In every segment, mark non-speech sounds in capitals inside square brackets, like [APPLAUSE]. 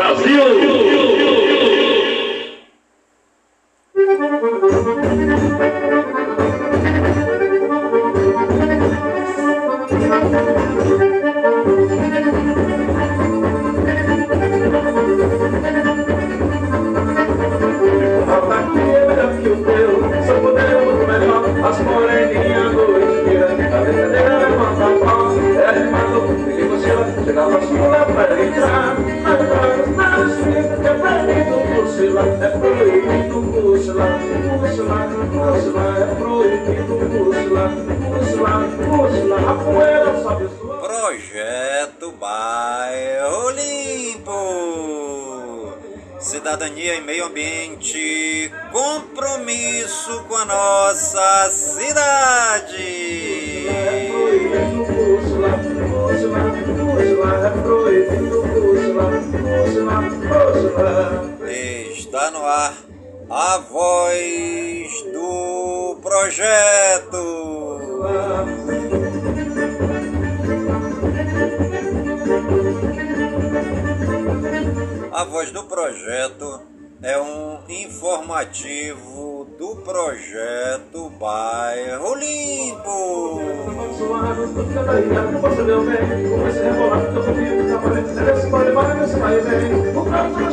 Brasil!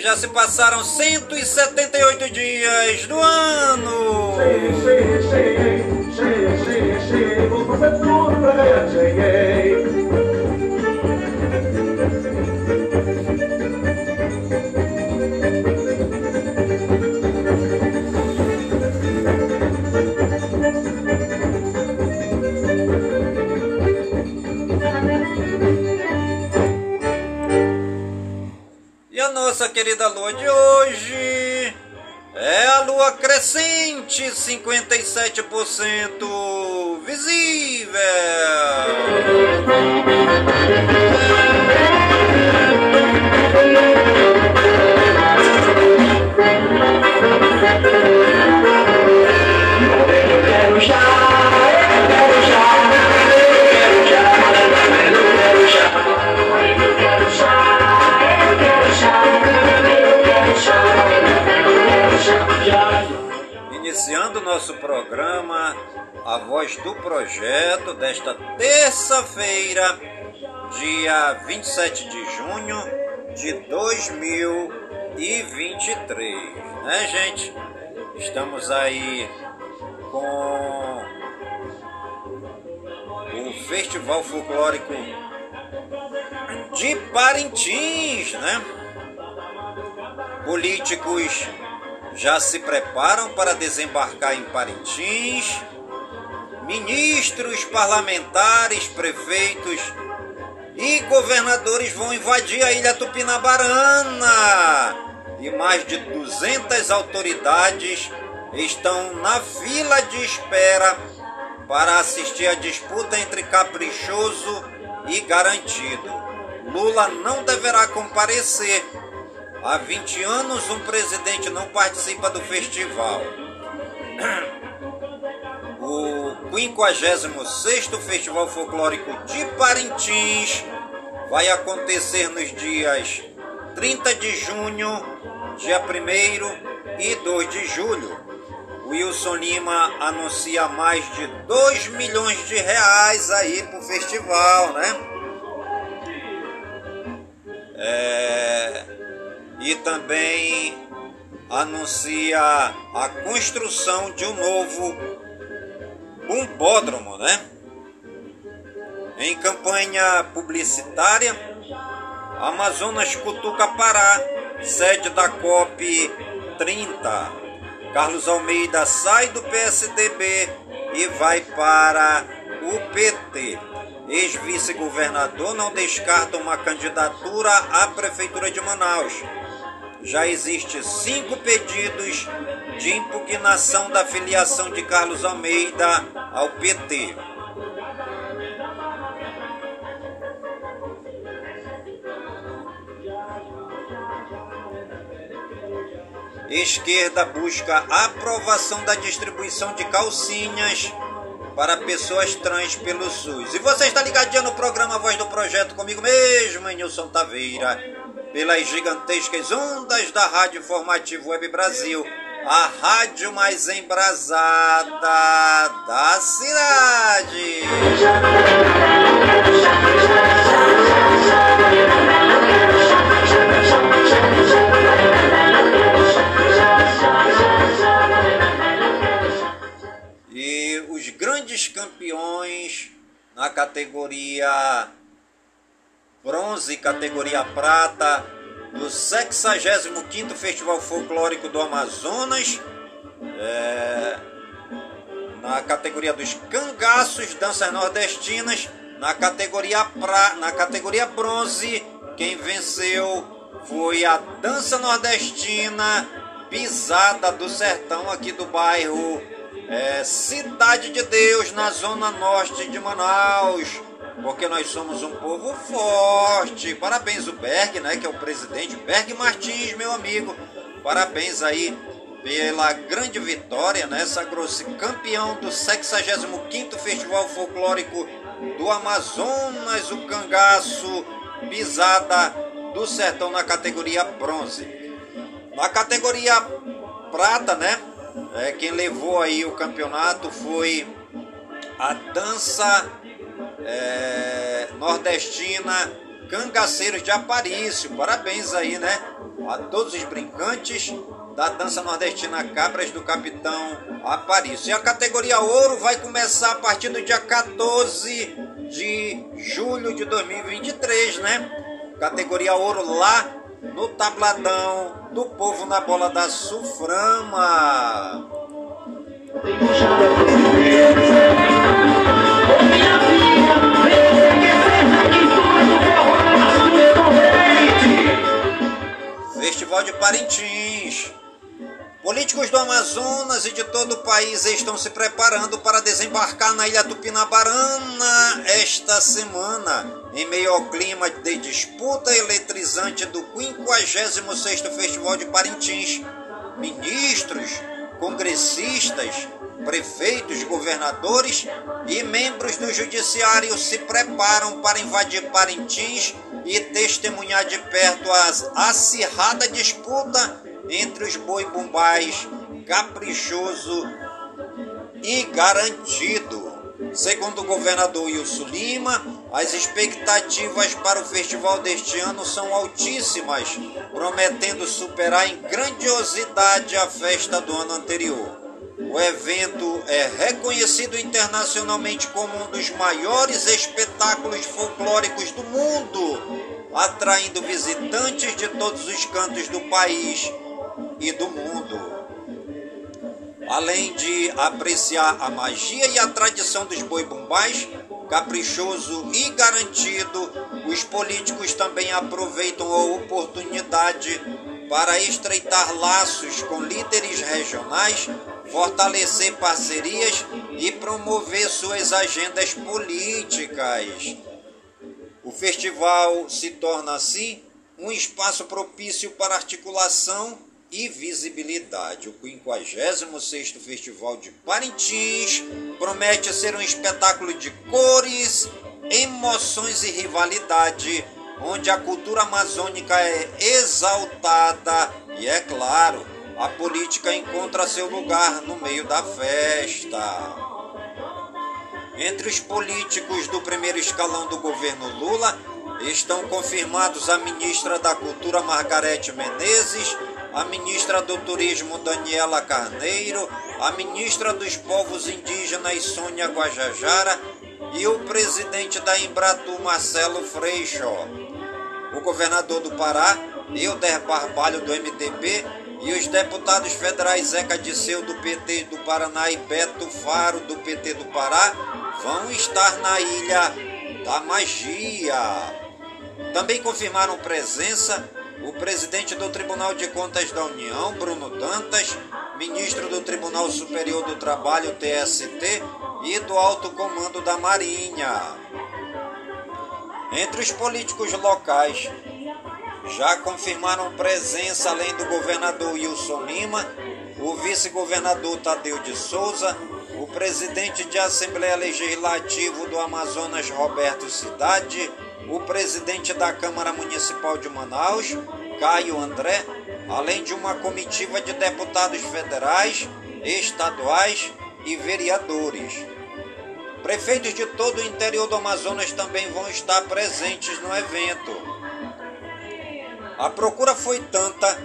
já se passaram 178 dias do ano. Vou fazer tudo pra ganhar nossa querida lua de hoje é a lua crescente, 57% visível. Eu quero já, eu quero já. Iniciando nosso programa, a voz do projeto desta terça-feira, dia 27 de junho de 2023, né, gente? Estamos aí com o Festival Folclórico de Parintins, né? Políticos já se preparam para desembarcar em Parintins. Ministros, parlamentares, prefeitos e governadores vão invadir a ilha Tupinabarana. E mais de 200 autoridades estão na fila de espera para assistir a disputa entre caprichoso e garantido. Lula não deverá comparecer Há 20 anos um presidente não participa do festival. O 56º Festival Folclórico de Parintins vai acontecer nos dias 30 de junho, dia 1 e 2 de julho. Wilson Lima anuncia mais de 2 milhões de reais aí pro festival, né? É e também anuncia a construção de um novo bombódromo, né? Em campanha publicitária, Amazonas Cutuca Pará, sede da COP 30. Carlos Almeida sai do PSDB e vai para o PT. Ex-vice-governador não descarta uma candidatura à Prefeitura de Manaus. Já existe cinco pedidos de impugnação da filiação de Carlos Almeida ao PT. Esquerda busca aprovação da distribuição de calcinhas para pessoas trans pelo SUS. E você está ligadinho no programa Voz do Projeto comigo mesmo, Nilson Taveira, pelas gigantescas ondas da Rádio Informativo Web Brasil, a rádio mais embrasada da cidade. grandes campeões na categoria bronze, categoria prata, do 65º Festival Folclórico do Amazonas, é, na categoria dos cangaços, danças nordestinas, na categoria, pra, na categoria bronze, quem venceu foi a dança nordestina pisada do sertão aqui do bairro é, Cidade de Deus, na zona norte de Manaus, porque nós somos um povo forte. Parabéns o Berg, né, que é o presidente, Berg Martins, meu amigo. Parabéns aí pela grande vitória, né? Sagrou-se campeão do 65º Festival Folclórico do Amazonas, o Cangaço, pisada do sertão na categoria bronze. Na categoria prata, né? É, quem levou aí o campeonato foi a dança é, nordestina Cangaceiros de Aparício. Parabéns aí, né? A todos os brincantes da dança nordestina Cabras do Capitão Aparício. E a categoria ouro vai começar a partir do dia 14 de julho de 2023, né? Categoria ouro lá no tabladão do povo na bola da Suframa. Festival de Parintins. Políticos do Amazonas e de todo o país estão se preparando para desembarcar na ilha Tupinabarana esta semana, em meio ao clima de disputa eletrizante do 56º Festival de Parintins. Ministros, congressistas, prefeitos, governadores e membros do judiciário se preparam para invadir Parintins e testemunhar de perto a acirrada disputa entre os boi bumbais, caprichoso e garantido. Segundo o governador Wilson Lima, as expectativas para o festival deste ano são altíssimas, prometendo superar em grandiosidade a festa do ano anterior. O evento é reconhecido internacionalmente como um dos maiores espetáculos folclóricos do mundo, atraindo visitantes de todos os cantos do país e do mundo. Além de apreciar a magia e a tradição dos boi bumbais, caprichoso e garantido, os políticos também aproveitam a oportunidade para estreitar laços com líderes regionais, fortalecer parcerias e promover suas agendas políticas. O festival se torna assim um espaço propício para articulação e visibilidade. O 56º Festival de Parintins promete ser um espetáculo de cores, emoções e rivalidade, onde a cultura amazônica é exaltada e, é claro, a política encontra seu lugar no meio da festa. Entre os políticos do primeiro escalão do governo Lula estão confirmados a ministra da Cultura Margarete Menezes a ministra do Turismo Daniela Carneiro, a ministra dos Povos Indígenas Sônia Guajajara e o presidente da Embratu Marcelo Freixo. O governador do Pará, Hilder Barbalho do MDB e os deputados federais Zeca Disseu do PT do Paraná e Beto Faro do PT do Pará vão estar na Ilha da Magia. Também confirmaram presença o presidente do Tribunal de Contas da União, Bruno Dantas, ministro do Tribunal Superior do Trabalho, TST, e do Alto Comando da Marinha. Entre os políticos locais, já confirmaram presença, além do governador Wilson Lima, o vice-governador Tadeu de Souza, o presidente de Assembleia Legislativa do Amazonas, Roberto Cidade, o presidente da Câmara Municipal de Manaus, Caio André, além de uma comitiva de deputados federais, estaduais e vereadores. Prefeitos de todo o interior do Amazonas também vão estar presentes no evento. A procura foi tanta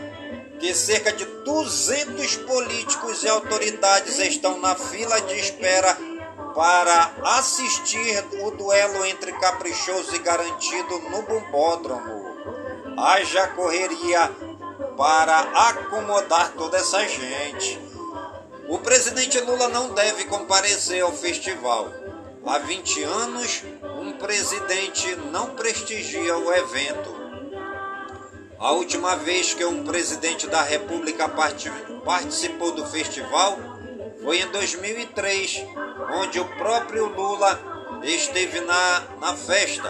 que cerca de 200 políticos e autoridades estão na fila de espera para assistir o duelo entre caprichoso e garantido no bombódromo. Haja correria para acomodar toda essa gente. O presidente Lula não deve comparecer ao festival. Há 20 anos, um presidente não prestigia o evento. A última vez que um presidente da República participou do festival foi em 2003, onde o próprio Lula esteve na, na festa,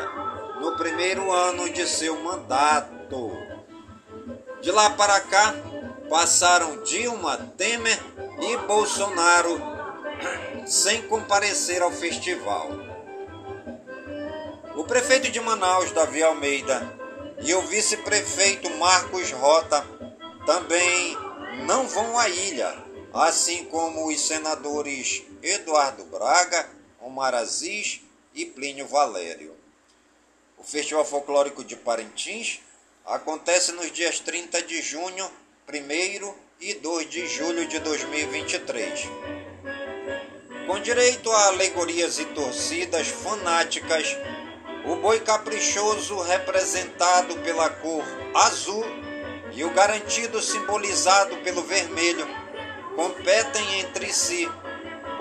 no primeiro ano de seu mandato. De lá para cá, passaram Dilma, Temer e Bolsonaro sem comparecer ao festival. O prefeito de Manaus, Davi Almeida, e o vice-prefeito Marcos Rota também não vão à ilha, assim como os senadores Eduardo Braga, Omar Aziz e Plínio Valério. O Festival Folclórico de Parintins acontece nos dias 30 de junho, 1 e 2 de julho de 2023. Com direito a alegorias e torcidas fanáticas o boi caprichoso representado pela cor azul e o garantido simbolizado pelo vermelho competem entre si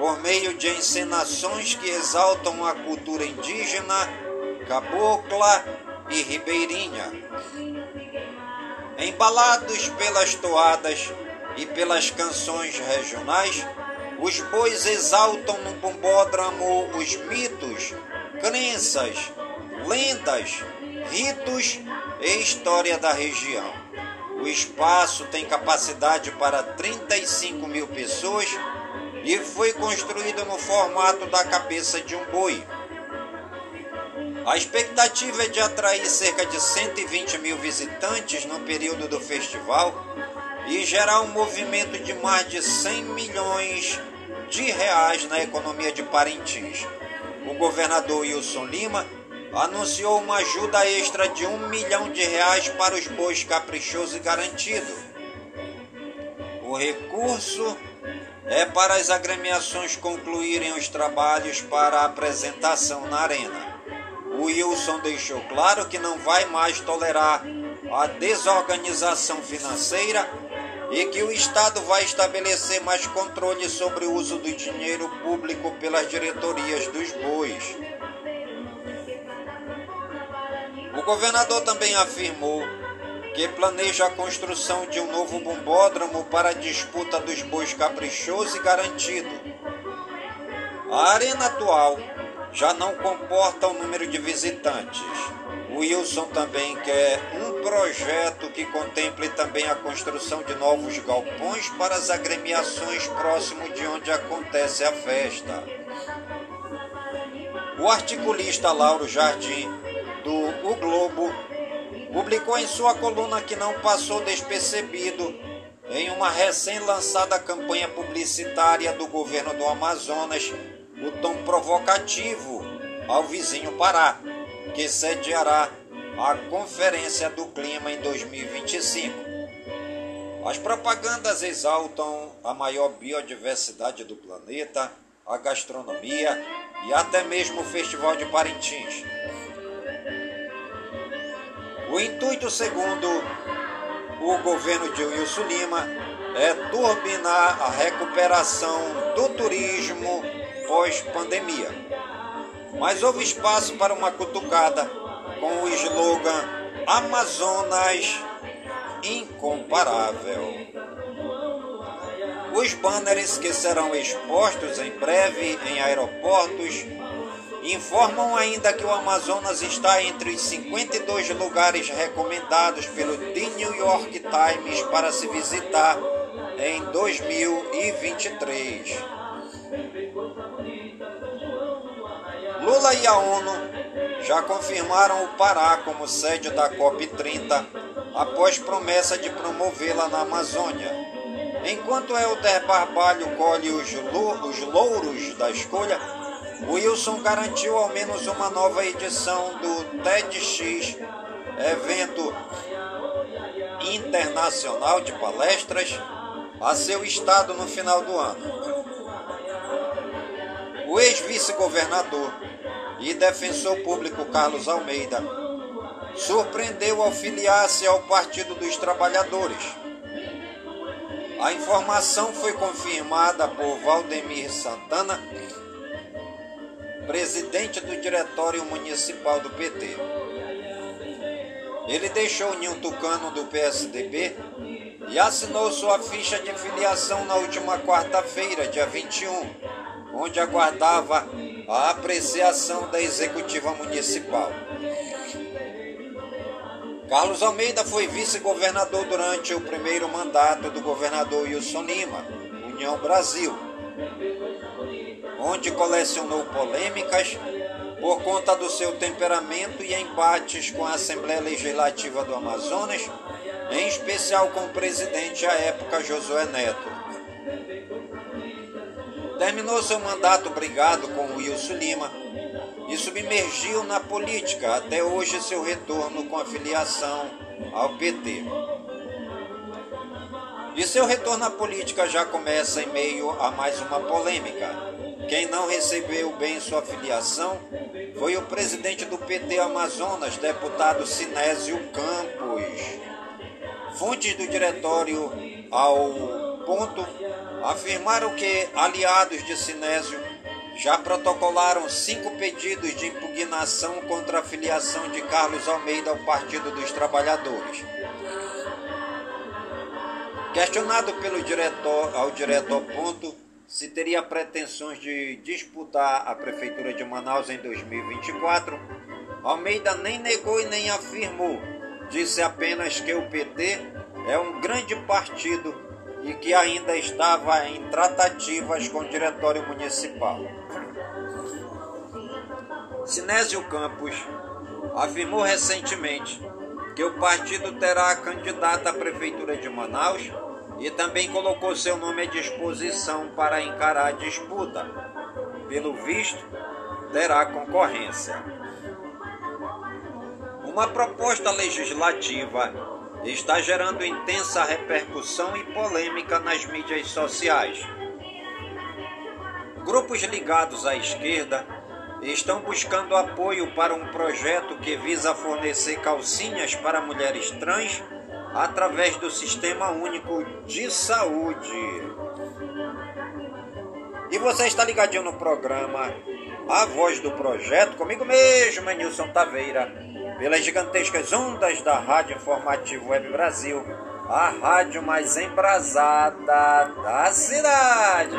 por meio de encenações que exaltam a cultura indígena, cabocla e ribeirinha. Embalados pelas toadas e pelas canções regionais, os bois exaltam no bombódromo os mitos, crenças, lendas, ritos e história da região. O espaço tem capacidade para 35 mil pessoas e foi construído no formato da cabeça de um boi. A expectativa é de atrair cerca de 120 mil visitantes no período do festival e gerar um movimento de mais de 100 milhões de reais na economia de Parintins. O governador Wilson Lima anunciou uma ajuda extra de um milhão de reais para os bois caprichoso e garantido. O recurso é para as agremiações concluírem os trabalhos para a apresentação na arena. O Wilson deixou claro que não vai mais tolerar a desorganização financeira e que o Estado vai estabelecer mais controle sobre o uso do dinheiro público pelas diretorias dos bois. O governador também afirmou que planeja a construção de um novo bombódromo para a disputa dos bois caprichoso e garantido. A arena atual já não comporta o número de visitantes. Wilson também quer um projeto que contemple também a construção de novos galpões para as agremiações próximo de onde acontece a festa. O articulista Lauro Jardim do O Globo, publicou em sua coluna que não passou despercebido em uma recém-lançada campanha publicitária do governo do Amazonas o tom provocativo ao vizinho Pará, que sediará a Conferência do Clima em 2025. As propagandas exaltam a maior biodiversidade do planeta, a gastronomia e até mesmo o Festival de Parintins. O intuito, segundo o governo de Wilson Lima, é turbinar a recuperação do turismo pós-pandemia. Mas houve espaço para uma cutucada com o slogan Amazonas incomparável. Os banners que serão expostos em breve em aeroportos informam ainda que o Amazonas está entre os 52 lugares recomendados pelo The New York Times para se visitar em 2023. Lula e a ONU já confirmaram o Pará como sede da COP30 após promessa de promovê-la na Amazônia. Enquanto Helder Barbalho colhe os, louros da escolha, Wilson garantiu ao menos uma nova edição do TEDx, evento internacional de palestras, a seu estado no final do ano. O ex-vice-governador e defensor público Carlos Almeida surpreendeu ao filiar-se ao Partido dos Trabalhadores. A informação foi confirmada por Valdemir Santana, presidente do Diretório Municipal do PT. Ele deixou o Ninho Tucano do PSDB e assinou sua ficha de filiação na última quarta-feira, dia 21, onde aguardava a apreciação da executiva municipal. Carlos Almeida foi vice-governador durante o primeiro mandato do governador Wilson Lima, União Brasil, onde colecionou polêmicas por conta do seu temperamento e embates com a Assembleia Legislativa do Amazonas, em especial com o presidente à época Josué Neto. Terminou seu mandato brigado com Wilson Lima e submergiu na política até hoje seu retorno com a filiação ao PT. E seu retorno à política já começa em meio a mais uma polêmica. Quem não recebeu bem sua filiação foi o presidente do PT Amazonas, deputado Sinésio Campos. Fontes do diretório ao ponto afirmaram que aliados de Sinésio já protocolaram cinco pedidos de impugnação contra a filiação de Carlos Almeida ao Partido dos Trabalhadores. Questionado pelo diretor, ao diretor ponto se teria pretensões de disputar a Prefeitura de Manaus em 2024, Almeida nem negou e nem afirmou. Disse apenas que o PT é um grande partido e que ainda estava em tratativas com o Diretório Municipal. Sinésio Campos afirmou recentemente que o partido terá a candidata à Prefeitura de Manaus e também colocou seu nome à disposição para encarar a disputa. Pelo visto, terá concorrência. Uma proposta legislativa está gerando intensa repercussão e polêmica nas mídias sociais. Grupos ligados à esquerda estão buscando apoio para um projeto que visa fornecer calcinhas para mulheres trans através do Sistema Único de Saúde. E você está ligadinho no programa A Voz do Projeto, comigo mesmo, Nilson Taveira pelas gigantescas ondas da Rádio Informativo Web Brasil, a rádio mais embrasada da cidade.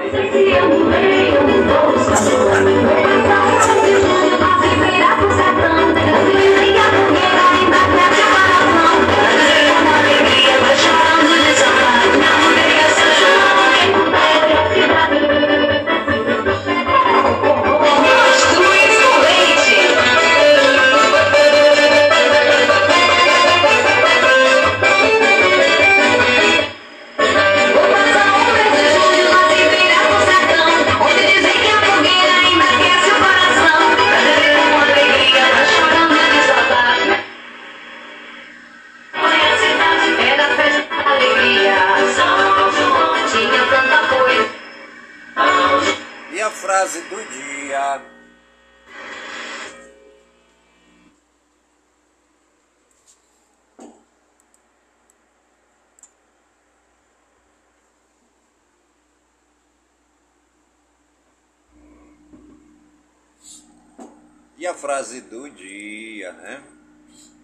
Frase do dia, né?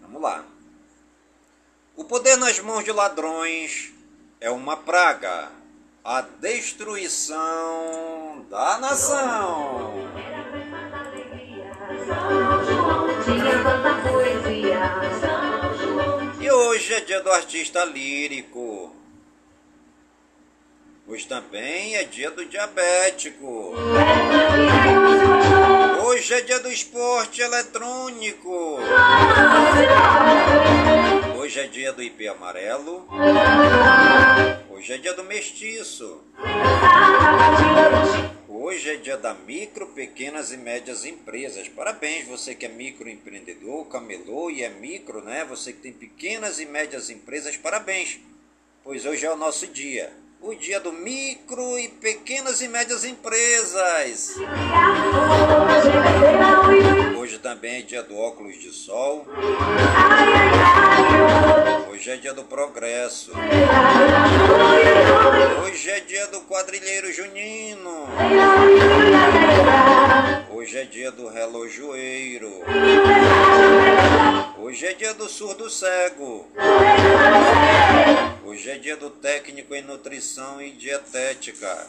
Vamos lá. O poder nas mãos de ladrões é uma praga, a destruição da nação. E hoje é dia do artista lírico. Hoje também é dia do diabético. Hoje é dia do esporte eletrônico. Hoje é dia do IP amarelo. Hoje é dia do mestiço. Hoje é dia da micro, pequenas e médias empresas. Parabéns, você que é microempreendedor, camelô e é micro, né? Você que tem pequenas e médias empresas, parabéns. Pois hoje é o nosso dia o dia do micro e pequenas e médias empresas. Hoje também é dia do óculos de sol. Hoje é dia do progresso. Hoje é dia do quadrilheiro junino. Hoje é dia do relojoeiro. Hoje é dia do surdo cego. Hoje é dia do técnico em nutrição e dietética.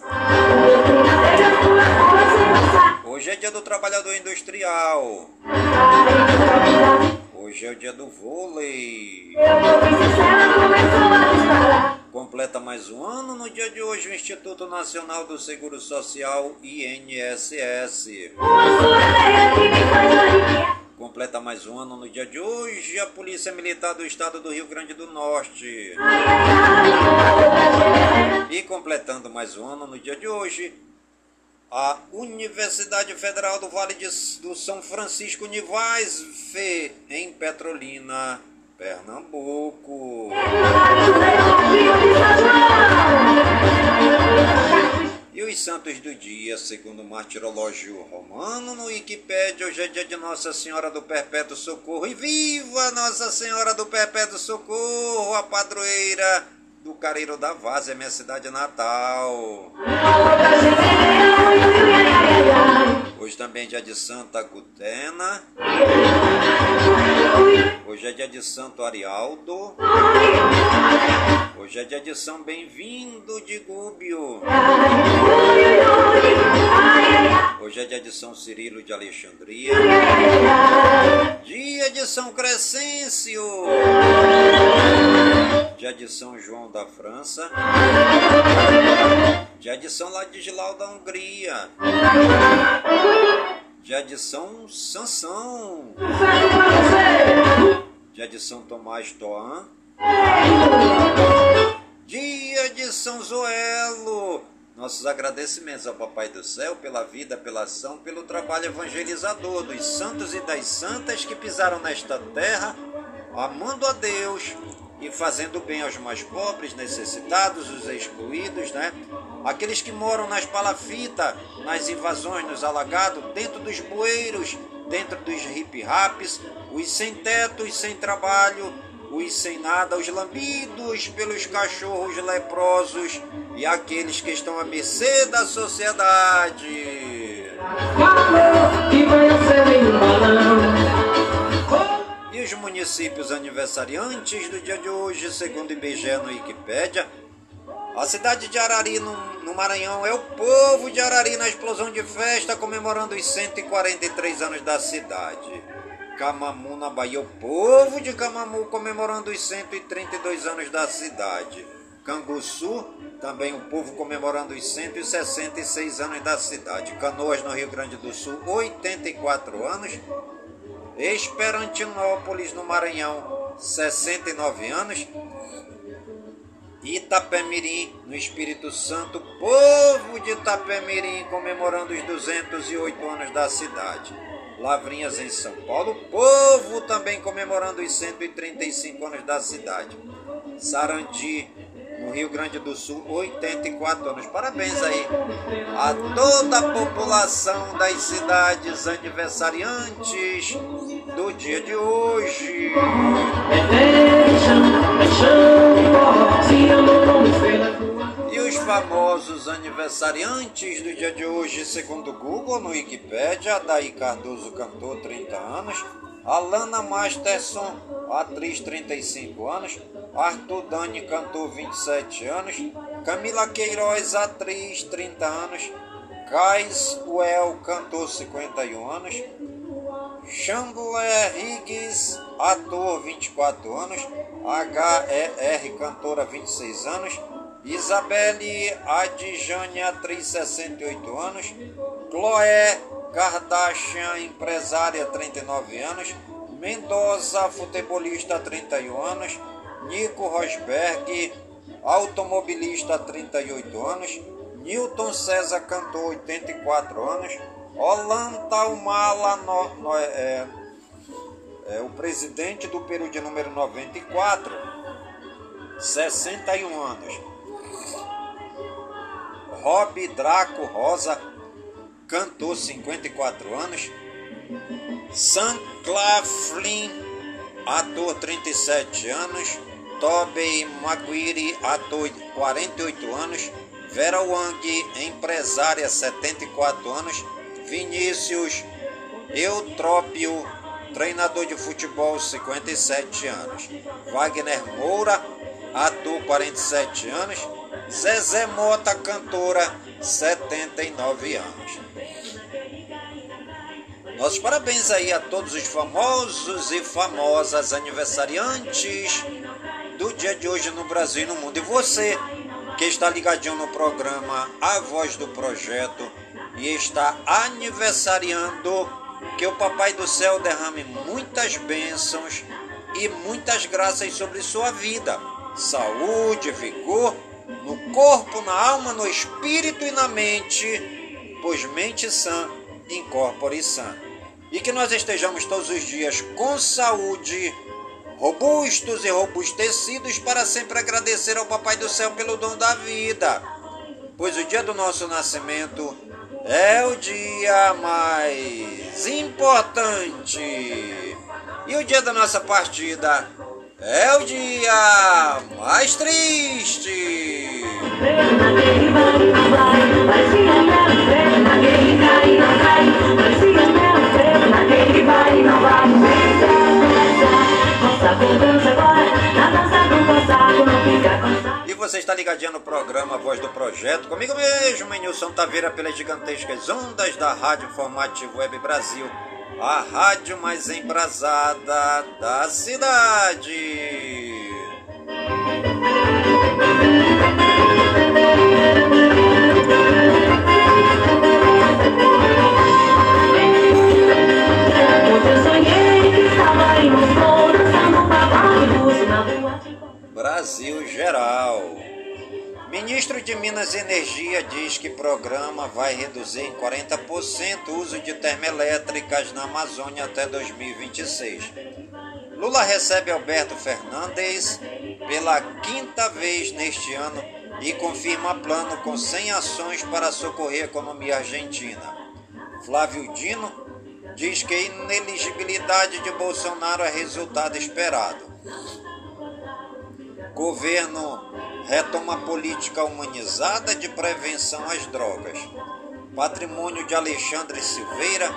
Hoje é dia do trabalhador industrial. Hoje é o dia do vôlei. Completa mais um ano no dia de hoje o Instituto Nacional do Seguro Social INSS. Completa mais um ano no dia de hoje a Polícia Militar do Estado do Rio Grande do Norte. E completando mais um ano no dia de hoje a Universidade Federal do Vale de, do São Francisco Nivais, FE, em Petrolina, Pernambuco. E os santos do dia, segundo o martirológio romano, no Wikipédia, hoje é dia de Nossa Senhora do Perpétuo Socorro. E viva Nossa Senhora do Perpétuo Socorro, a padroeira do Careiro da Vaza, é minha cidade natal. Hoje também é dia de Santa Gutena. Hoje é dia de Santo Arialdo. Hoje é dia de São Bem-vindo de Gúbio. Hoje é dia de São Cirilo de Alexandria. Dia de São Crescêncio. Dia de São João da França. Dia de São Ladislau da Hungria. Dia de São Sansão. Dia de São Tomás Toan. Dia de São Zoelo. Nossos agradecimentos ao Papai do Céu pela vida, pela ação, pelo trabalho evangelizador dos santos e das santas que pisaram nesta terra, amando a Deus e fazendo bem aos mais pobres, necessitados, os excluídos, né? Aqueles que moram nas palafitas, nas invasões, nos alagados, dentro dos bueiros, dentro dos hip-raps, os sem teto, os sem trabalho, os sem nada, os lambidos pelos cachorros leprosos e aqueles que estão à mercê da sociedade. E os municípios aniversariantes do dia de hoje, segundo o IBGE no Wikipédia, a cidade de Arari, no, no, Maranhão, é o povo de Arari na explosão de festa, comemorando os 143 anos da cidade. Camamu, na Bahia, o povo de Camamu, comemorando os 132 anos da cidade. Canguçu, também o povo comemorando os 166 anos da cidade. Canoas, no Rio Grande do Sul, 84 anos. Esperantinópolis, no Maranhão, 69 anos. Itapemirim, no Espírito Santo, povo de Itapemirim comemorando os 208 anos da cidade. Lavrinhas em São Paulo, povo também comemorando os 135 anos da cidade. Sarandi, no Rio Grande do Sul, 84 anos. Parabéns aí a toda a população das cidades aniversariantes do dia de hoje. E os famosos aniversariantes do dia de hoje, segundo Google, no Wikipedia, Daí Cardoso cantou 30 anos, Alana Masterson, atriz 35 anos, Arthur Dani, cantor 27 anos, Camila Queiroz, atriz 30 anos, Kais Well, cantor 51 anos, Chandler Higgs, ator 24 anos, HER, cantora 26 anos, Isabelle Adjane, atriz 68 anos, Chloé Kardashian, empresária 39 anos, Mendoza, futebolista 31 anos, Nico Rosberg, automobilista 38 anos, Newton César, cantor 84 anos, Olan Taumala, no, no, é, é, o presidente do Peru de número 94, 61 anos. Rob Draco Rosa, cantor 54 anos. Sam Claflin, ator 37 anos. Tobey Maguire, ator 48 anos. Vera Wang, empresária 74 anos. Vinícius Eutrópio, treinador de futebol 57 anos. Wagner Moura, ator 47 anos. Zezé Mota, cantora 79 anos. Nossos parabéns aí a todos os famosos e famosas aniversariantes do dia de hoje no Brasil e no mundo. E você que está ligadinho no programa A Voz do Projeto e está aniversariando, que o Papai do Céu derrame muitas bênçãos e muitas graças sobre sua vida. Saúde, vigor no corpo, na alma, no espírito e na mente, pois mente sã, incorpore sã. E que nós estejamos todos os dias com saúde, robustos e robustecidos para sempre agradecer ao Papai do Céu pelo dom da vida. Pois o dia do nosso nascimento é o dia mais importante. E o dia da nossa partida é o dia mais triste. E você está ligadinho no programa Voz do Projeto, comigo mesmo, Nilson Taveira, pelas gigantescas ondas da Rádio Formativo Web Brasil, a rádio mais embrasada da cidade. Brasil Geral. Ministro de Minas e Energia diz que programa vai reduzir em 40% o uso de termoelétricas na Amazônia até 2026. Lula recebe Alberto Fernandes pela quinta vez neste ano e confirma plano com 100 ações para socorrer a economia argentina. Flávio Dino diz que a ineligibilidade de Bolsonaro é resultado esperado. Governo retoma política humanizada de prevenção às drogas. Patrimônio de Alexandre Silveira,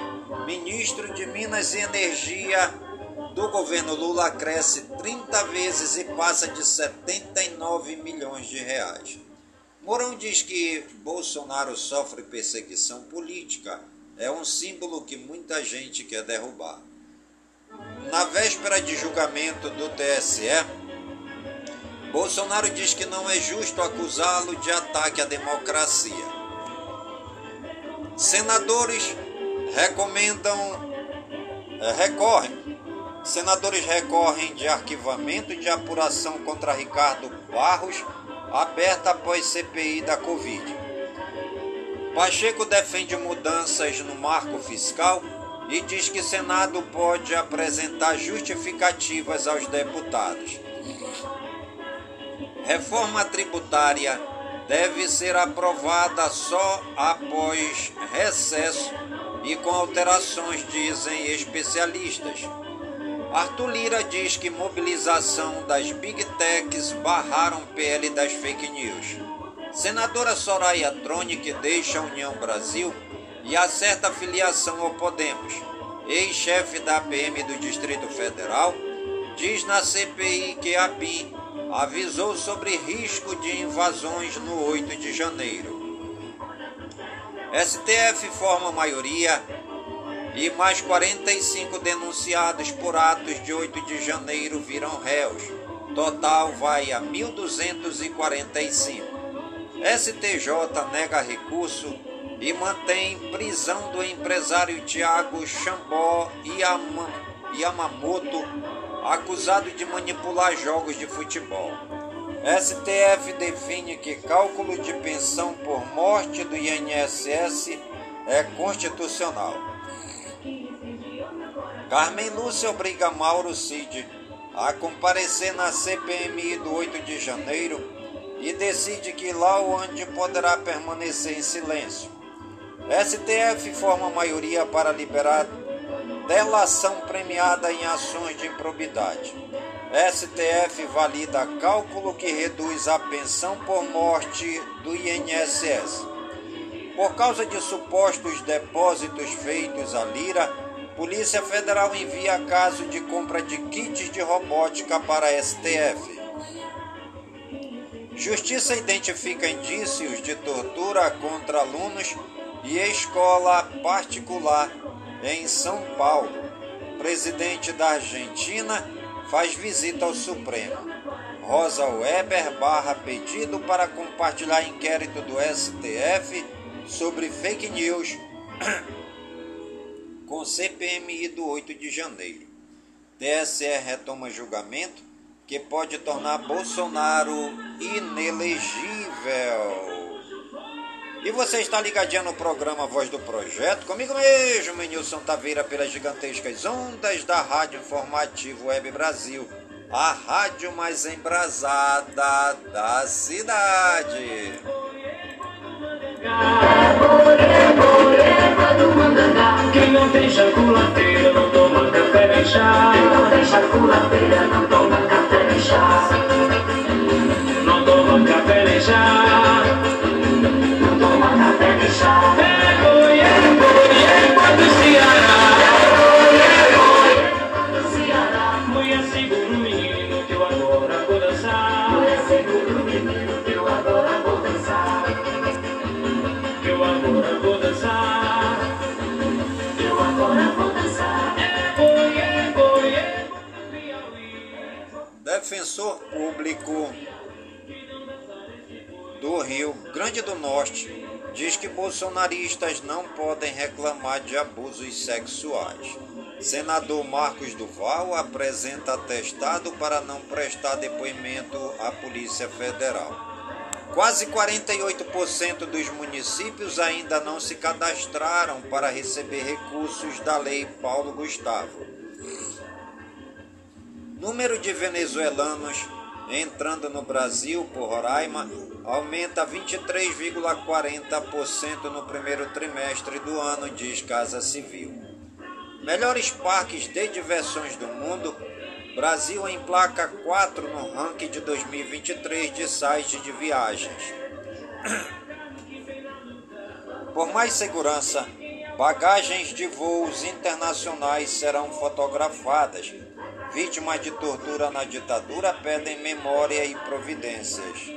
ministro de Minas e Energia do governo Lula, cresce 30 vezes e passa de 79 milhões de reais. Mourão diz que Bolsonaro sofre perseguição política. É um símbolo que muita gente quer derrubar. Na véspera de julgamento do TSE, Bolsonaro diz que não é justo acusá-lo de ataque à democracia. Senadores recomendam, é, recorrem, senadores recorrem de arquivamento de apuração contra Ricardo Barros, aberta após CPI da Covid. Pacheco defende mudanças no marco fiscal e diz que Senado pode apresentar justificativas aos deputados. Reforma tributária deve ser aprovada só após recesso e com alterações, dizem especialistas. Arthur Lira diz que mobilização das Big Techs barraram PL das fake news. Senadora Soraya Tronic deixa a União Brasil e acerta filiação ao Podemos. ex-chefe da PM do Distrito Federal, diz na CPI que a BI avisou sobre risco de invasões no 8 de janeiro. STF forma maioria e mais 45 denunciados por atos de 8 de janeiro viram réus. Total vai a 1.245. STJ nega recurso e mantém prisão do empresário Tiago Xambó Yamamoto, acusado de manipular jogos de futebol. STF define que cálculo de pensão por morte do INSS é constitucional. Carmen Lúcia obriga Mauro Cid a comparecer na CPMI do 8 de janeiro e decide que onde poderá permanecer em silêncio. STF forma maioria para liberar delação premiada em ações de improbidade. STF valida cálculo que reduz a pensão por morte do INSS. Por causa de supostos depósitos feitos à Lira, Polícia Federal envia caso de compra de kits de robótica para STF. Justiça identifica indícios de tortura contra alunos e escola particular em São Paulo. Presidente da Argentina faz visita ao Supremo. Rosa Weber barra pedido para compartilhar inquérito do STF sobre fake news [COUGHS] com CPMI do 8 de janeiro. TSE retoma julgamento que pode tornar Bolsonaro inelegível. E você está ligadinho no programa Voz do Projeto, comigo mesmo, Nilson Taveira, pelas gigantescas ondas da Rádio Informativo Web Brasil, a rádio mais embrasada da cidade. Quem não tem chaculateira não toma café nem chá. Quem não tem chaculateira não toma Rio Grande do Norte diz que bolsonaristas não podem reclamar de abusos sexuais. Senador Marcos Duval apresenta atestado para não prestar depoimento à Polícia Federal. Quase 48% dos municípios ainda não se cadastraram para receber recursos da Lei Paulo Gustavo. Número de venezuelanos entrando no Brasil por Roraima aumenta 23,40% no primeiro trimestre do ano, diz Casa Civil. Melhores parques de diversões do mundo, Brasil em placa 4 no ranking de 2023 de sites de viagens. Por mais segurança, bagagens de voos internacionais serão fotografadas. Vítimas de tortura na ditadura pedem memória e providências.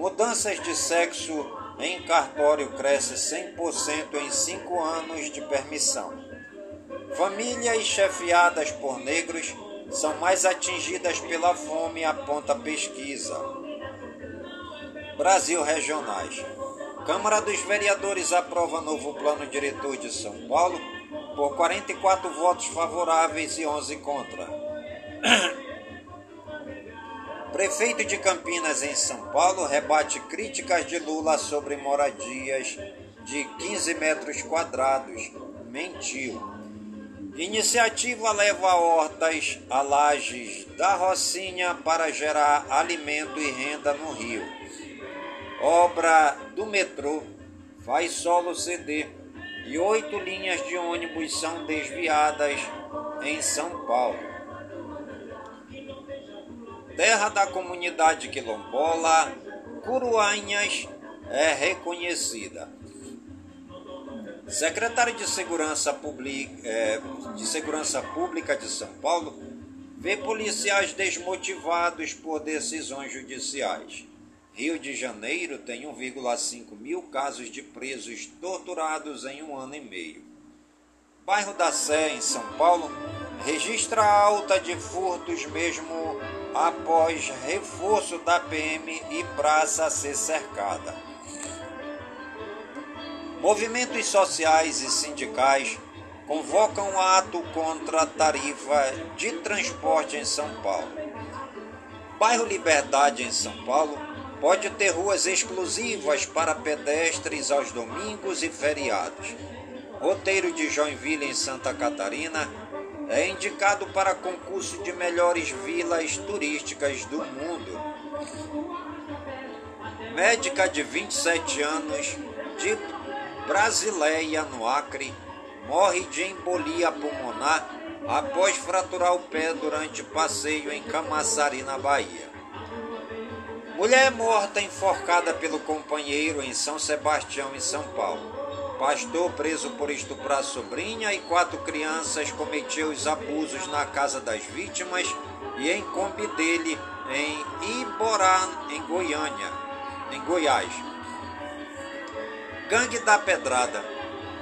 Mudanças de sexo em cartório cresce 100% em 5 anos de permissão. Famílias chefiadas por negros são mais atingidas pela fome, aponta pesquisa. Brasil Regionais. Câmara dos Vereadores aprova novo plano diretor de São Paulo por 44 votos favoráveis e 11 contra. Prefeito de Campinas, em São Paulo, rebate críticas de Lula sobre moradias de 15 metros quadrados. Mentiu. Iniciativa leva hortas a lajes da Rocinha para gerar alimento e renda no Rio. Obra do metrô faz solo ceder e oito linhas de ônibus são desviadas em São Paulo terra da comunidade quilombola, Curuanhas é reconhecida. Secretário de Segurança, Public, é, de Segurança Pública de São Paulo vê policiais desmotivados por decisões judiciais. Rio de Janeiro tem 1,5 mil casos de presos torturados em um ano e meio. Bairro da Sé, em São Paulo, registra alta de furtos mesmo após reforço da PM e praça ser cercada. Movimentos sociais e sindicais convocam ato contra a tarifa de transporte em São Paulo. Bairro Liberdade, em São Paulo, pode ter ruas exclusivas para pedestres aos domingos e feriados. Roteiro de Joinville, em Santa Catarina, é indicado para concurso de melhores vilas turísticas do mundo. Médica de 27 anos, de Brasileia, no Acre, morre de embolia pulmonar após fraturar o pé durante passeio em Camaçari, na Bahia. Mulher morta enforcada pelo companheiro em São Sebastião, em São Paulo. Pastor preso por estuprar sobrinha e quatro crianças cometeu os abusos na casa das vítimas e em Kombi dele em Iborá, em Goiânia, em Goiás. Gangue da Pedrada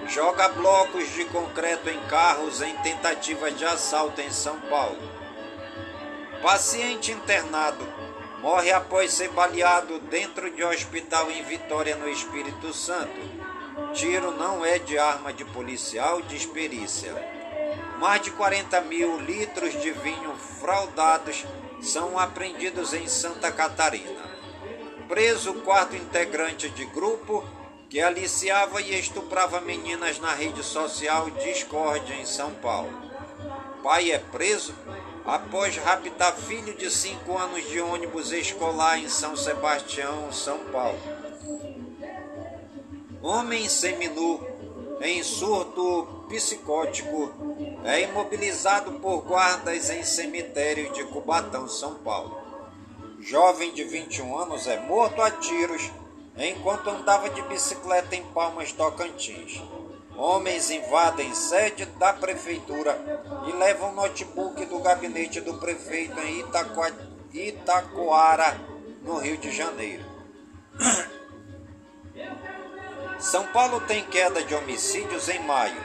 joga blocos de concreto em carros em tentativa de assalto em São Paulo. Paciente internado morre após ser baleado dentro de hospital em Vitória, no Espírito Santo. Tiro não é de arma de policial, diz perícia. Mais de 40 mil litros de vinho fraudados são apreendidos em Santa Catarina. Preso quarto integrante de grupo que aliciava e estuprava meninas na rede social Discord em São Paulo. Pai é preso após raptar filho de 5 anos de ônibus escolar em São Sebastião, São Paulo. Homem seminu em surto psicótico é imobilizado por guardas em cemitério de Cubatão, São Paulo. Jovem de 21 anos é morto a tiros enquanto andava de bicicleta em Palmas Tocantins. Homens invadem sede da prefeitura e levam notebook do gabinete do prefeito em Itacoa, Itacoara, no Rio de Janeiro. [CLEARS THROAT] São Paulo tem queda de homicídios em maio,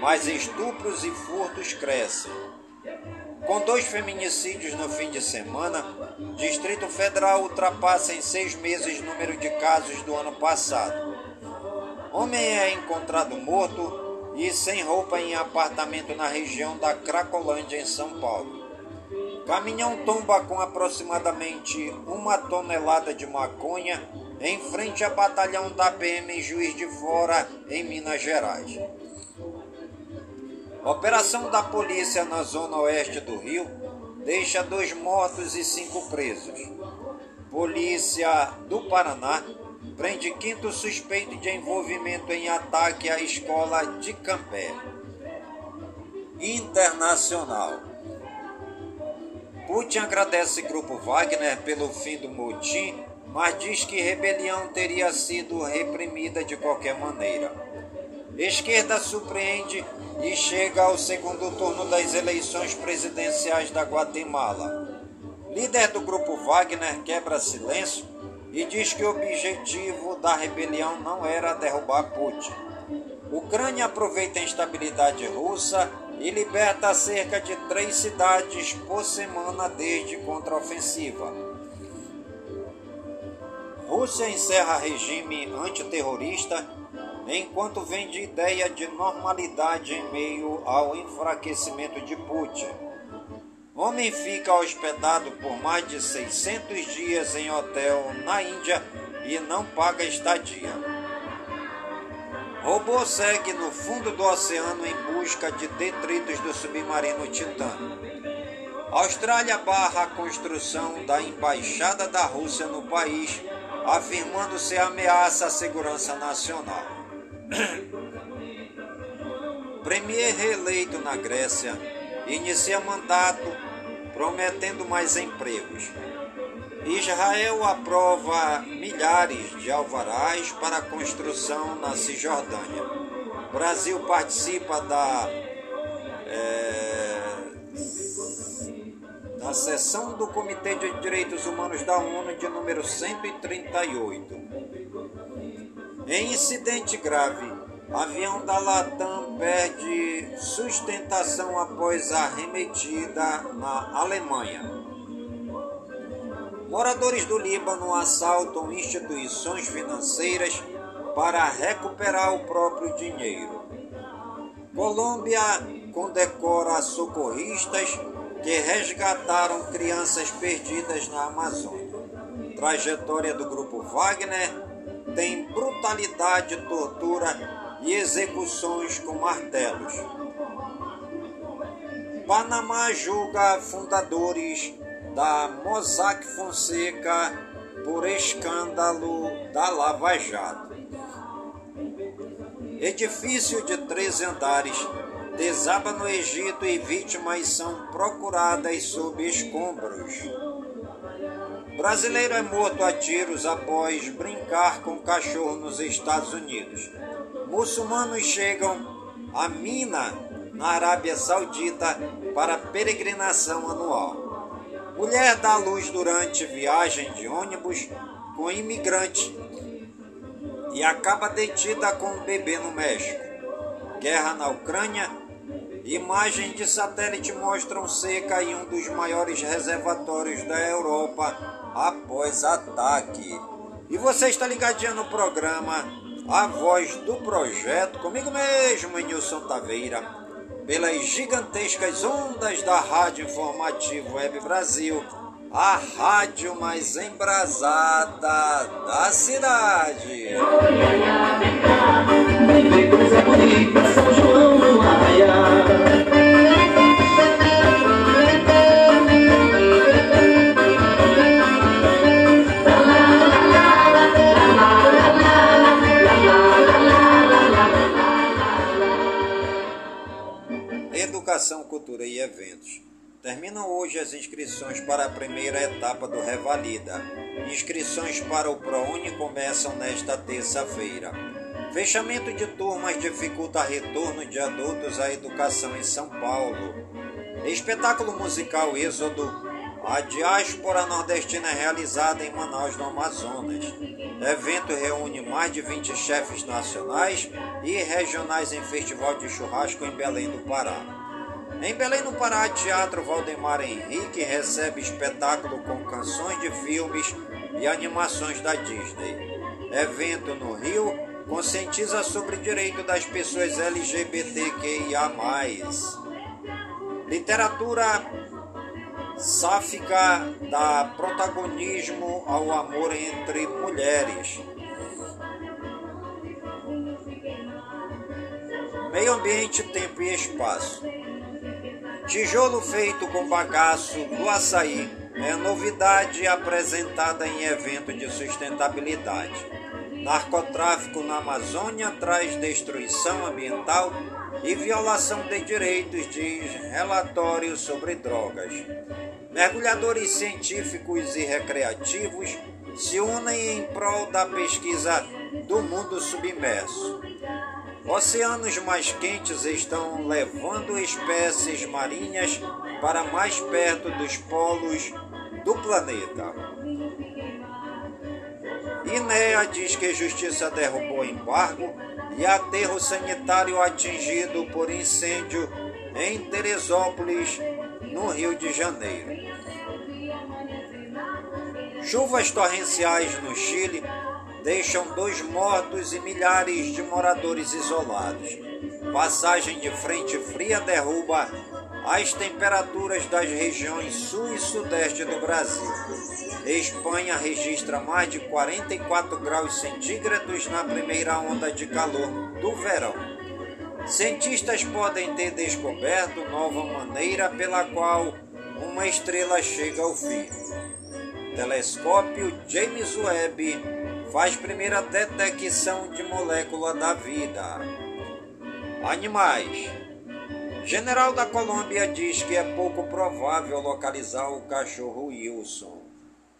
mas estupros e furtos crescem. Com dois feminicídios no fim de semana, Distrito Federal ultrapassa em seis meses o número de casos do ano passado. Homem é encontrado morto e sem roupa em apartamento na região da Cracolândia, em São Paulo. Caminhão tomba com aproximadamente uma tonelada de maconha em frente a batalhão da PM em Juiz de Fora, em Minas Gerais. Operação da polícia na zona oeste do Rio deixa dois mortos e cinco presos. Polícia do Paraná prende quinto suspeito de envolvimento em ataque à escola de Campé. Internacional. Putin agradece Grupo Wagner pelo fim do motim, mas diz que rebelião teria sido reprimida de qualquer maneira. Esquerda surpreende e chega ao segundo turno das eleições presidenciais da Guatemala. Líder do grupo Wagner quebra silêncio e diz que o objetivo da rebelião não era derrubar Putin. Ucrânia aproveita a instabilidade russa e liberta cerca de três cidades por semana desde contraofensiva. Rússia encerra regime antiterrorista enquanto vende ideia de normalidade em meio ao enfraquecimento de Putin. Homem fica hospedado por mais de 600 dias em hotel na Índia e não paga estadia. Robô segue no fundo do oceano em busca de detritos do submarino Titã. Austrália barra a construção da embaixada da Rússia no país, afirmando ser ameaça à segurança nacional. [CLEARS THROAT] Premier reeleito na Grécia inicia mandato prometendo mais empregos. Israel aprova milhares de alvarás para construção na Cisjordânia. Brasil participa da, é, da sessão do Comitê de Direitos Humanos da ONU de número 138. Em incidente grave, avião da Latam perde sustentação após arremetida na Alemanha. Moradores do Líbano assaltam instituições financeiras para recuperar o próprio dinheiro. Colômbia condecora socorristas que resgataram crianças perdidas na Amazônia. Trajetória do grupo Wagner tem brutalidade, tortura e execuções com martelos. Panamá julga fundadores da Mossack Fonseca por escândalo da Lava Jato. Edifício de três andares desaba no Egito e vítimas são procuradas sob escombros. Brasileiro é morto a tiros após brincar com cachorro nos Estados Unidos. Muçulmanos chegam a Mina, na Arábia Saudita, para peregrinação anual. Mulher dá luz durante viagem de ônibus com imigrante e acaba detida com um bebê no México. Guerra na Ucrânia. Imagens de satélite mostram seca em um dos maiores reservatórios da Europa após ataque. E você está ligadinho no programa A Voz do Projeto, comigo mesmo, Nilson Taveira pelas gigantescas ondas da Rádio Informativo Web Brasil, a rádio mais embrasada da cidade. Cultura e Eventos. Terminam hoje as inscrições para a primeira etapa do Revalida. Inscrições para o ProUni começam nesta terça-feira. Fechamento de turmas dificulta retorno de adultos à educação em São Paulo. Espetáculo musical Êxodo. A diáspora nordestina é realizada em Manaus, no Amazonas. Evento reúne mais de 20 chefes nacionais e regionais em festival de churrasco em Belém do Pará. Em Belém no Pará, Teatro Valdemar Henrique recebe espetáculo com canções de filmes e animações da Disney. Evento no Rio conscientiza sobre o direito das pessoas LGBTQIA+. Literatura sáfica dá protagonismo ao amor entre mulheres. Meio ambiente, tempo e espaço. Tijolo feito com bagaço do açaí é novidade apresentada em evento de sustentabilidade. Narcotráfico na Amazônia traz destruição ambiental e violação de direitos, diz relatório sobre drogas. Mergulhadores científicos e recreativos se unem em prol da pesquisa do mundo submerso. Oceanos mais quentes estão levando espécies marinhas para mais perto dos polos do planeta. INEA diz que a justiça derrubou embargo e aterro sanitário atingido por incêndio em Teresópolis, no Rio de Janeiro. Chuvas torrenciais no Chile deixam dois mortos e milhares de moradores isolados. Passagem de frente fria derruba as temperaturas das regiões sul e sudeste do Brasil. Espanha registra mais de 44 graus centígrados na primeira onda de calor do verão. Cientistas podem ter descoberto nova maneira pela qual uma estrela chega ao fim. Telescópio James Webb faz primeira detecção de molécula da vida. Animais. General da Colômbia diz que é pouco provável localizar o cachorro Wilson.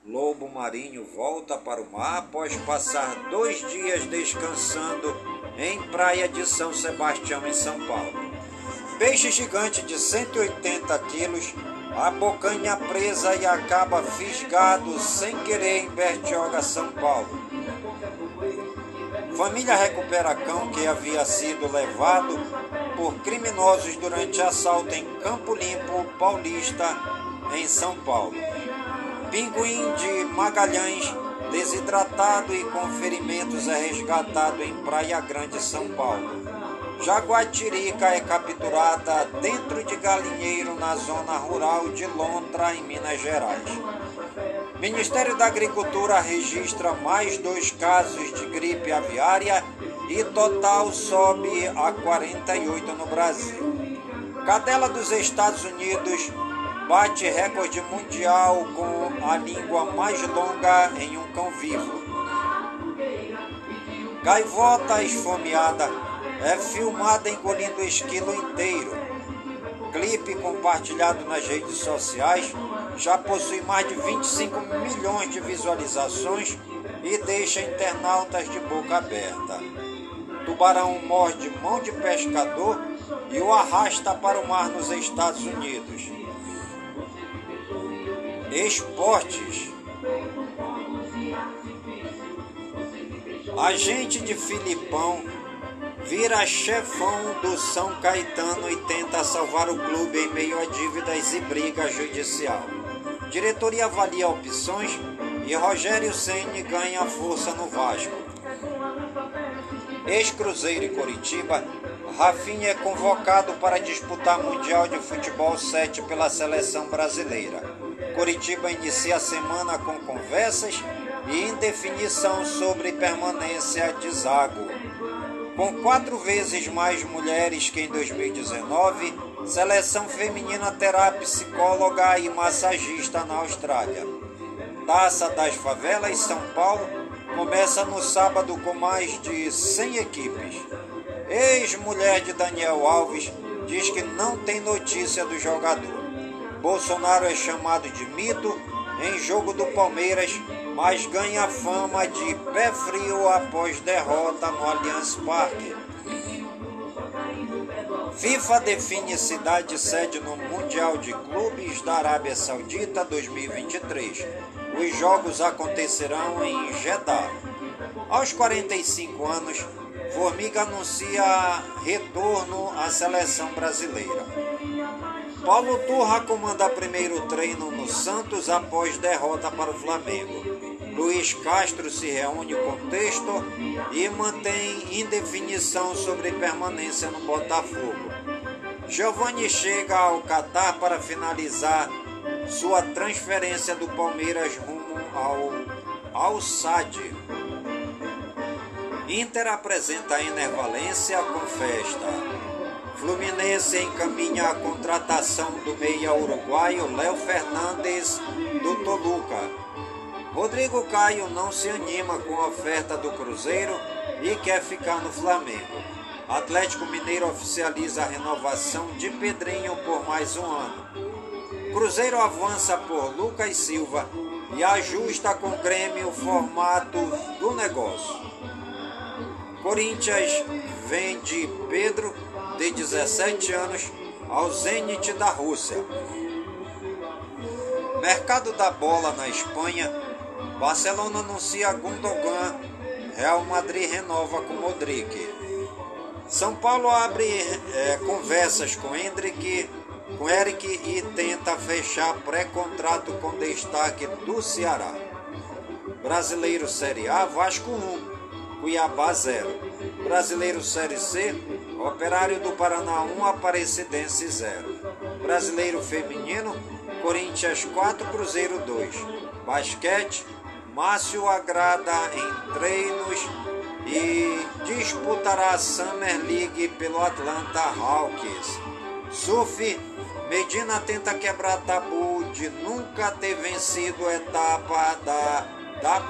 lobo marinho volta para o mar após passar dois dias descansando em Praia de São Sebastião, em São Paulo. Peixe gigante de 180 quilos abocanha presa e acaba fisgado sem querer em Bertioga, São Paulo. Família recupera cão que havia sido levado por criminosos durante assalto em Campo Limpo, Paulista, em São Paulo. Pinguim de Magalhães, desidratado e com ferimentos, é resgatado em Praia Grande, São Paulo. Jaguatirica é capturada dentro de galinheiro na zona rural de Lontra, em Minas Gerais. Ministério da Agricultura registra mais dois casos de gripe aviária e total sobe a 48 no Brasil. Cadela dos Estados Unidos bate recorde mundial com a língua mais longa em um cão vivo. Gaivota esfomeada é filmada engolindo esquilo inteiro. Clipe compartilhado nas redes sociais já possui mais de 25 milhões de visualizações e deixa internautas de boca aberta. Tubarão morde mão de pescador e o arrasta para o mar nos Estados Unidos. Esportes. Agente de Filipão vira chefão do São Caetano e tenta salvar o clube em meio a dívidas e briga judicial. Diretoria avalia opções e Rogério Ceni ganha força no Vasco. Ex-Cruzeiro e Coritiba, Rafinha é convocado para disputar Mundial de Futebol 7 pela seleção brasileira. Curitiba inicia a semana com conversas e indefinição sobre permanência de Zago. Com quatro vezes mais mulheres que em 2019, seleção feminina terá psicóloga e massagista na Austrália. Taça das Favelas São Paulo começa no sábado com mais de 100 equipes. Ex-mulher de Daniel Alves diz que não tem notícia do jogador. Bolsonaro é chamado de mito em jogo do Palmeiras, mas ganha fama de pé frio após derrota no Allianz Parque. FIFA define cidade sede no Mundial de Clubes da Arábia Saudita 2023. Os jogos acontecerão em Jeddah. Aos 45 anos, Formiga anuncia retorno à seleção brasileira. Paulo Turra comanda primeiro treino no Santos após derrota para o Flamengo. Luiz Castro se reúne com texto e mantém indefinição sobre permanência no Botafogo. Giovanni chega ao Catar para finalizar sua transferência do Palmeiras rumo ao Al Sadd. Inter apresenta Enervalência com festa. Fluminense encaminha a contratação do meia uruguaio Léo Fernandes do Toluca. Rodrigo Caio não se anima com a oferta do Cruzeiro e quer ficar no Flamengo. Atlético Mineiro oficializa a renovação de Pedrinho por mais um ano. Cruzeiro avança por Lucas Silva e ajusta com o Grêmio o formato do negócio. Corinthians vende Pedro de 17 anos ao Zenit da Rússia. Mercado da bola na Espanha. Barcelona anuncia Gundogan. Real Madrid renova com Modric. São Paulo abre é, conversas com Hendrick, com Eric e tenta fechar pré-contrato com destaque do Ceará. Brasileiro Série A, Vasco 1, Cuiabá 0. Brasileiro Série C, Operário do Paraná 1, Aparecidense 0. Brasileiro Feminino, Corinthians 4, Cruzeiro 2. Basquete, Márcio agrada em treinos e disputará a Summer League pelo Atlanta Hawks. Surf, Medina tenta quebrar tabu de nunca ter vencido a etapa da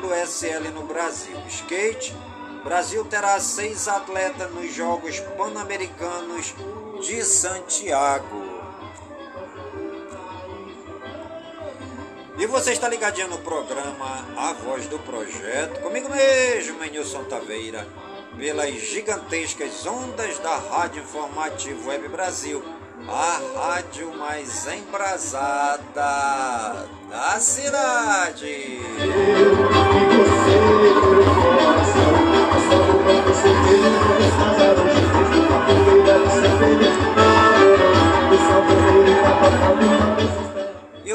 WSL no Brasil. Skate, Brasil terá seis atletas nos Jogos Pan-Americanos de Santiago. E você está ligadinho no programa A Voz do Projeto, comigo mesmo, Nilson Taveira, pelas gigantescas ondas da Rádio Informativo Web Brasil, a rádio mais embrasada da cidade.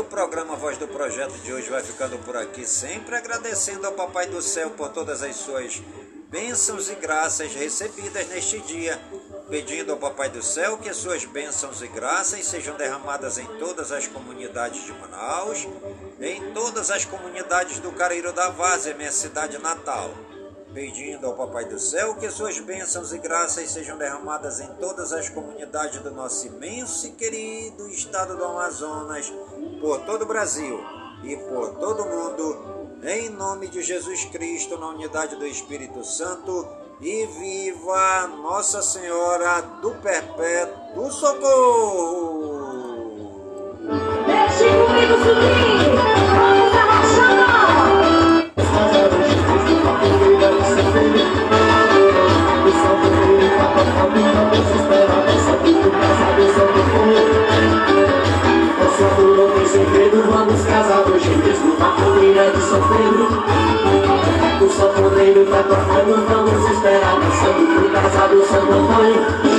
Programa Voz do Projeto de hoje vai ficando por aqui, sempre agradecendo ao Papai do Céu por todas as suas bênçãos e graças recebidas neste dia, pedindo ao Papai do Céu que suas bênçãos e graças sejam derramadas em todas as comunidades de Manaus, em todas as comunidades do Careiro da Várzea, minha cidade natal. Pedindo ao Papai do Céu que suas bênçãos e graças sejam derramadas em todas as comunidades do nosso imenso e querido estado do Amazonas, por todo o Brasil e por todo o mundo, em nome de Jesus Cristo, na unidade do Espírito Santo, e viva Nossa Senhora do Perpétuo Socorro! O sanfoneiro tá tocando, vamos esperar Dançando pro casado Santo Antônio